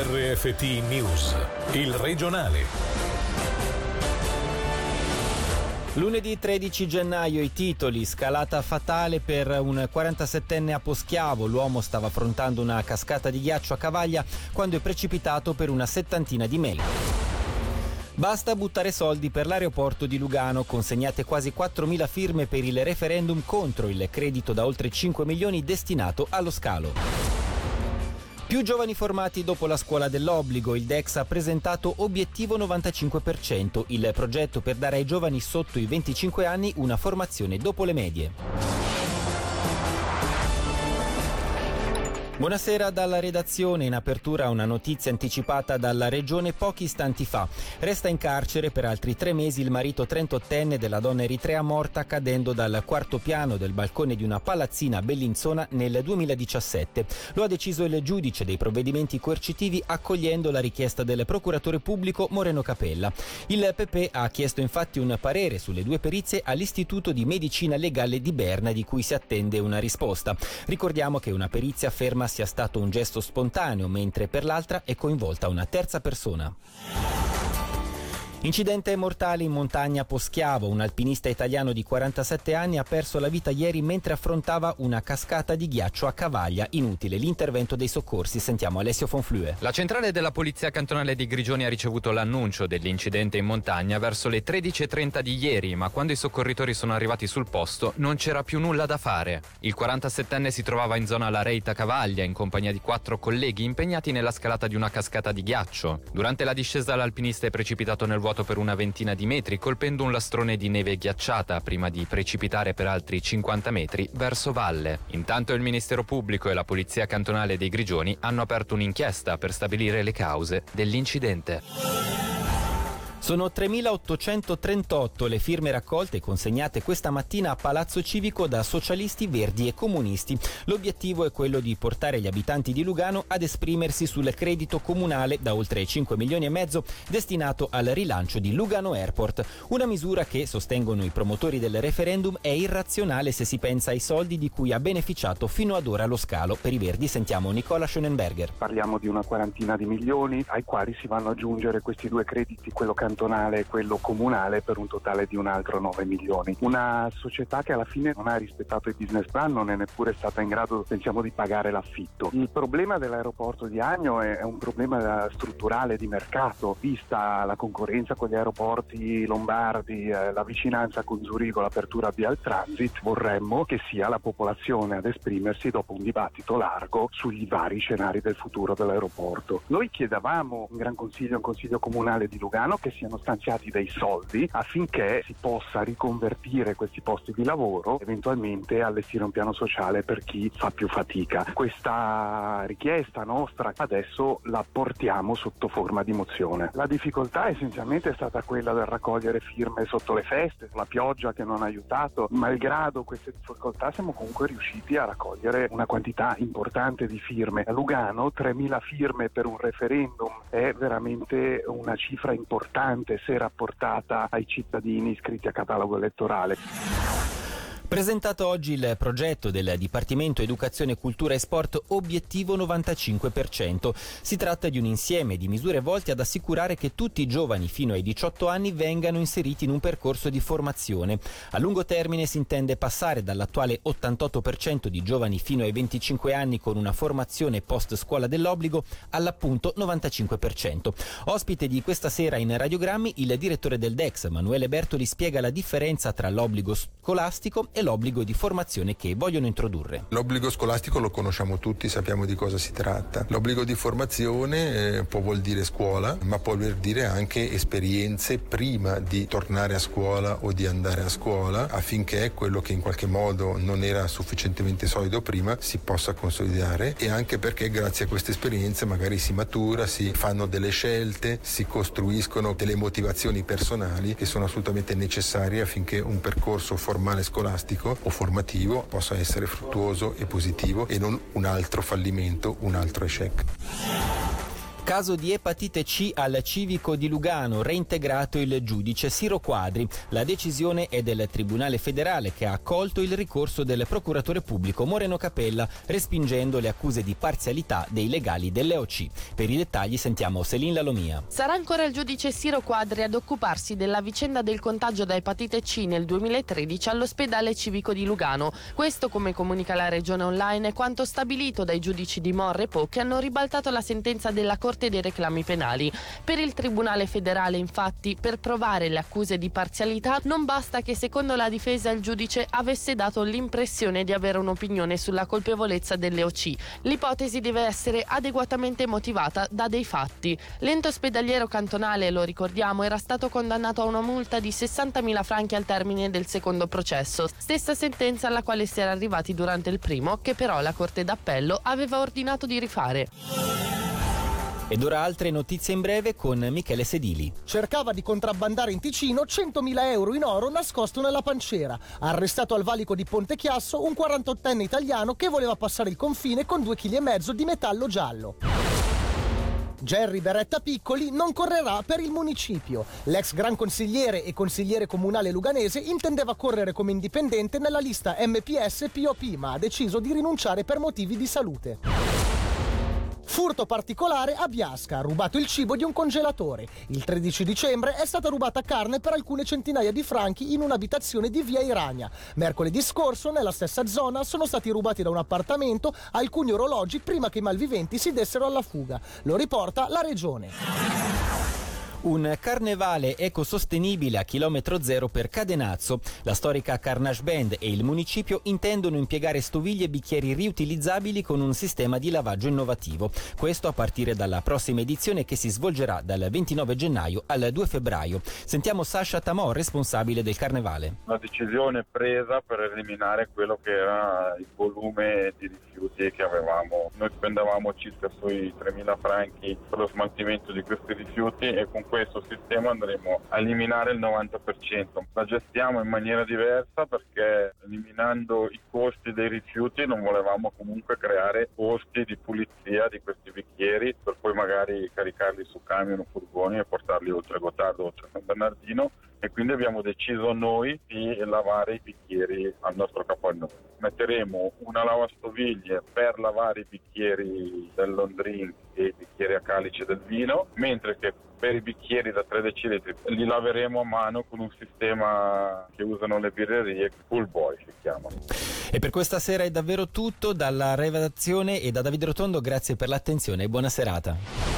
RFT News, il regionale. Lunedì 13 gennaio i titoli, scalata fatale per un 47enne a Poschiavo, l'uomo stava affrontando una cascata di ghiaccio a Cavaglia quando è precipitato per una settantina di metri. Basta buttare soldi per l'aeroporto di Lugano, consegnate quasi 4.000 firme per il referendum contro il credito da oltre 5 milioni destinato allo scalo. Più giovani formati dopo la scuola dell'obbligo, il DEX ha presentato obiettivo 95%, il progetto per dare ai giovani sotto i 25 anni una formazione dopo le medie. Buonasera dalla redazione. In apertura una notizia anticipata dalla regione pochi istanti fa. Resta in carcere per altri tre mesi il marito 38enne della donna eritrea morta cadendo dal quarto piano del balcone di una palazzina a Bellinzona nel 2017. Lo ha deciso il giudice dei provvedimenti coercitivi accogliendo la richiesta del procuratore pubblico Moreno Capella. Il PP ha chiesto infatti un parere sulle due perizie all'Istituto di Medicina Legale di Berna di cui si attende una risposta. Ricordiamo che una perizia ferma sia stato un gesto spontaneo, mentre per l'altra è coinvolta una terza persona. Incidente mortale in montagna Poschiavo. Un alpinista italiano di 47 anni ha perso la vita ieri mentre affrontava una cascata di ghiaccio a Cavaglia. Inutile l'intervento dei soccorsi. Sentiamo Alessio Fonflue. La centrale della Polizia Cantonale di Grigioni ha ricevuto l'annuncio dell'incidente in montagna verso le 13.30 di ieri, ma quando i soccorritori sono arrivati sul posto non c'era più nulla da fare. Il 47enne si trovava in zona La Reita Cavaglia in compagnia di quattro colleghi impegnati nella scalata di una cascata di ghiaccio. Durante la discesa l'alpinista è precipitato nel vuoto vuoto per una ventina di metri, colpendo un lastrone di neve ghiacciata prima di precipitare per altri 50 metri verso valle. Intanto il Ministero Pubblico e la Polizia Cantonale dei Grigioni hanno aperto un'inchiesta per stabilire le cause dell'incidente. Sono 3.838 le firme raccolte e consegnate questa mattina a Palazzo Civico da socialisti, verdi e comunisti. L'obiettivo è quello di portare gli abitanti di Lugano ad esprimersi sul credito comunale da oltre 5 milioni e mezzo destinato al rilancio di Lugano Airport. Una misura che, sostengono i promotori del referendum, è irrazionale se si pensa ai soldi di cui ha beneficiato fino ad ora lo scalo. Per i verdi sentiamo Nicola Schonenberger. Parliamo di una quarantina di milioni ai quali si vanno aggiungere questi due crediti, quello cantonale cantonale e quello comunale per un totale di un altro 9 milioni. Una società che alla fine non ha rispettato il business plan, non è neppure stata in grado, pensiamo, di pagare l'affitto. Il problema dell'aeroporto di Agno è un problema strutturale di mercato, vista la concorrenza con gli aeroporti lombardi, eh, la vicinanza con Zurigo, l'apertura via al transit, vorremmo che sia la popolazione ad esprimersi dopo un dibattito largo sugli vari scenari del futuro dell'aeroporto. Noi chiedevamo un Gran Consiglio, un Consiglio Comunale di Lugano che siano stanziati dei soldi affinché si possa riconvertire questi posti di lavoro, eventualmente allestire un piano sociale per chi fa più fatica. Questa richiesta nostra adesso la portiamo sotto forma di mozione. La difficoltà essenzialmente è stata quella del raccogliere firme sotto le feste, la pioggia che non ha aiutato. Malgrado queste difficoltà siamo comunque riusciti a raccogliere una quantità importante di firme. A Lugano 3.000 firme per un referendum è veramente una cifra importante importante se rapportata ai cittadini iscritti a catalogo elettorale. Presentato oggi il progetto del Dipartimento Educazione, Cultura e Sport Obiettivo 95%. Si tratta di un insieme di misure volte ad assicurare che tutti i giovani fino ai 18 anni vengano inseriti in un percorso di formazione. A lungo termine si intende passare dall'attuale 88% di giovani fino ai 25 anni con una formazione post scuola dell'obbligo all'appunto 95%. Ospite di questa sera in radiogrammi il direttore del DEX, Manuele Bertoli, spiega la differenza tra l'obbligo scolastico e l'obbligo di formazione che vogliono introdurre. L'obbligo scolastico lo conosciamo tutti, sappiamo di cosa si tratta. L'obbligo di formazione eh, può vuol dire scuola, ma può voler dire anche esperienze prima di tornare a scuola o di andare a scuola affinché quello che in qualche modo non era sufficientemente solido prima si possa consolidare e anche perché grazie a queste esperienze magari si matura, si fanno delle scelte, si costruiscono delle motivazioni personali che sono assolutamente necessarie affinché un percorso formale scolastico o formativo possa essere fruttuoso e positivo e non un altro fallimento, un altro echec. Caso di epatite C al civico di Lugano, reintegrato il giudice Siro Quadri. La decisione è del Tribunale federale che ha accolto il ricorso del procuratore pubblico Moreno Capella, respingendo le accuse di parzialità dei legali dell'EOC. Per i dettagli sentiamo Selin Lalomia. Sarà ancora il giudice Siro Quadri ad occuparsi della vicenda del contagio da epatite C nel 2013 all'ospedale civico di Lugano. Questo, come comunica la regione online, è quanto stabilito dai giudici di Morre e Po che hanno ribaltato la sentenza della Corte Corte dei reclami penali. Per il Tribunale federale, infatti, per provare le accuse di parzialità non basta che secondo la difesa il giudice avesse dato l'impressione di avere un'opinione sulla colpevolezza delle OC. L'ipotesi deve essere adeguatamente motivata da dei fatti. L'ente ospedaliero cantonale, lo ricordiamo, era stato condannato a una multa di 60.000 franchi al termine del secondo processo, stessa sentenza alla quale si era arrivati durante il primo, che però la Corte d'Appello aveva ordinato di rifare. Ed ora altre notizie in breve con Michele Sedili. Cercava di contrabbandare in Ticino 100.000 euro in oro nascosto nella pancera. Arrestato al valico di Ponte Chiasso un 48enne italiano che voleva passare il confine con 2,5 kg di metallo giallo. Jerry Beretta Piccoli non correrà per il municipio. L'ex gran consigliere e consigliere comunale luganese intendeva correre come indipendente nella lista MPS POP, ma ha deciso di rinunciare per motivi di salute. Furto particolare a Biasca, rubato il cibo di un congelatore. Il 13 dicembre è stata rubata carne per alcune centinaia di franchi in un'abitazione di via Irania. Mercoledì scorso, nella stessa zona, sono stati rubati da un appartamento alcuni orologi prima che i malviventi si dessero alla fuga. Lo riporta la regione. Un carnevale ecosostenibile a chilometro zero per Cadenazzo. La storica Carnage Band e il municipio intendono impiegare stoviglie e bicchieri riutilizzabili con un sistema di lavaggio innovativo. Questo a partire dalla prossima edizione che si svolgerà dal 29 gennaio al 2 febbraio. Sentiamo Sasha Tamò, responsabile del carnevale. Una decisione presa per eliminare quello che era il volume di rifiuti che avevamo. Noi spendevamo circa sui 3.000 franchi per lo smaltimento di questi rifiuti e con questo sistema andremo a eliminare il 90%. La gestiamo in maniera diversa perché eliminando i costi dei rifiuti non volevamo comunque creare costi di pulizia di questi bicchieri per poi magari caricarli su camion o furgoni e portarli oltre Gottardo, oltre San Bernardino e quindi abbiamo deciso noi di lavare i bicchieri al nostro capannone. Metteremo una lavastoviglie per lavare i bicchieri del long drink e i bicchieri a calice del vino, mentre che per i bicchieri da 3 decilitri li laveremo a mano con un sistema che usano le birrerie, Full Boy si chiama. E per questa sera è davvero tutto dalla redazione e da Davide Rotondo, grazie per l'attenzione e buona serata.